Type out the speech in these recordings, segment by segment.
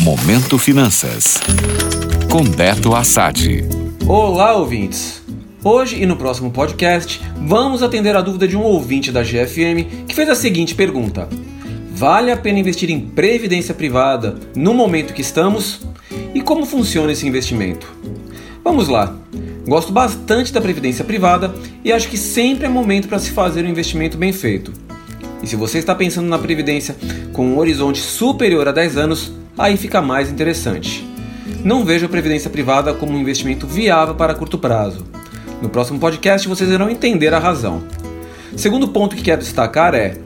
Momento Finanças. Com Beto Assad. Olá, ouvintes! Hoje e no próximo podcast, vamos atender a dúvida de um ouvinte da GFM que fez a seguinte pergunta: Vale a pena investir em previdência privada no momento que estamos? E como funciona esse investimento? Vamos lá! Gosto bastante da previdência privada e acho que sempre é momento para se fazer um investimento bem feito. E se você está pensando na previdência com um horizonte superior a 10 anos, aí fica mais interessante. Não vejo a previdência privada como um investimento viável para curto prazo. No próximo podcast vocês irão entender a razão. Segundo ponto que quero destacar é: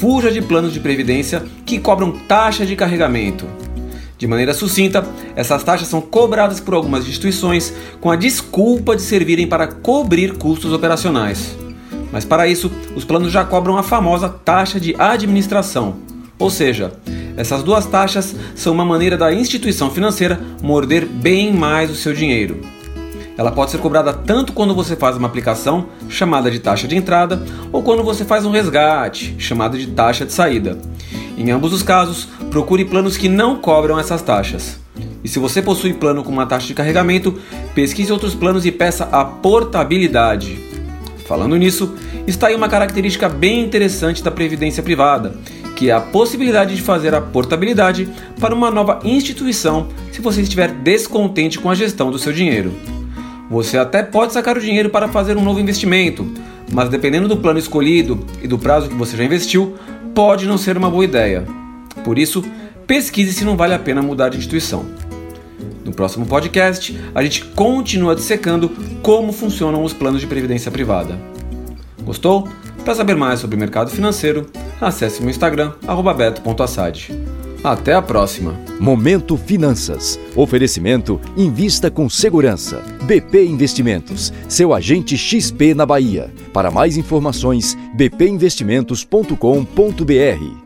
fuja de planos de previdência que cobram taxa de carregamento. De maneira sucinta, essas taxas são cobradas por algumas instituições com a desculpa de servirem para cobrir custos operacionais. Mas para isso, os planos já cobram a famosa taxa de administração. Ou seja, essas duas taxas são uma maneira da instituição financeira morder bem mais o seu dinheiro. Ela pode ser cobrada tanto quando você faz uma aplicação, chamada de taxa de entrada, ou quando você faz um resgate, chamado de taxa de saída. Em ambos os casos, procure planos que não cobram essas taxas. E se você possui plano com uma taxa de carregamento, pesquise outros planos e peça a portabilidade. Falando nisso, está aí uma característica bem interessante da previdência privada, que é a possibilidade de fazer a portabilidade para uma nova instituição se você estiver descontente com a gestão do seu dinheiro. Você até pode sacar o dinheiro para fazer um novo investimento, mas dependendo do plano escolhido e do prazo que você já investiu, pode não ser uma boa ideia. Por isso, pesquise se não vale a pena mudar de instituição. No próximo podcast, a gente continua dissecando como funcionam os planos de previdência privada. Gostou? Para saber mais sobre o mercado financeiro, acesse meu Instagram, beto.assad. Até a próxima. Momento Finanças. Oferecimento Invista com Segurança. BP Investimentos, seu agente XP na Bahia. Para mais informações, bpinvestimentos.com.br.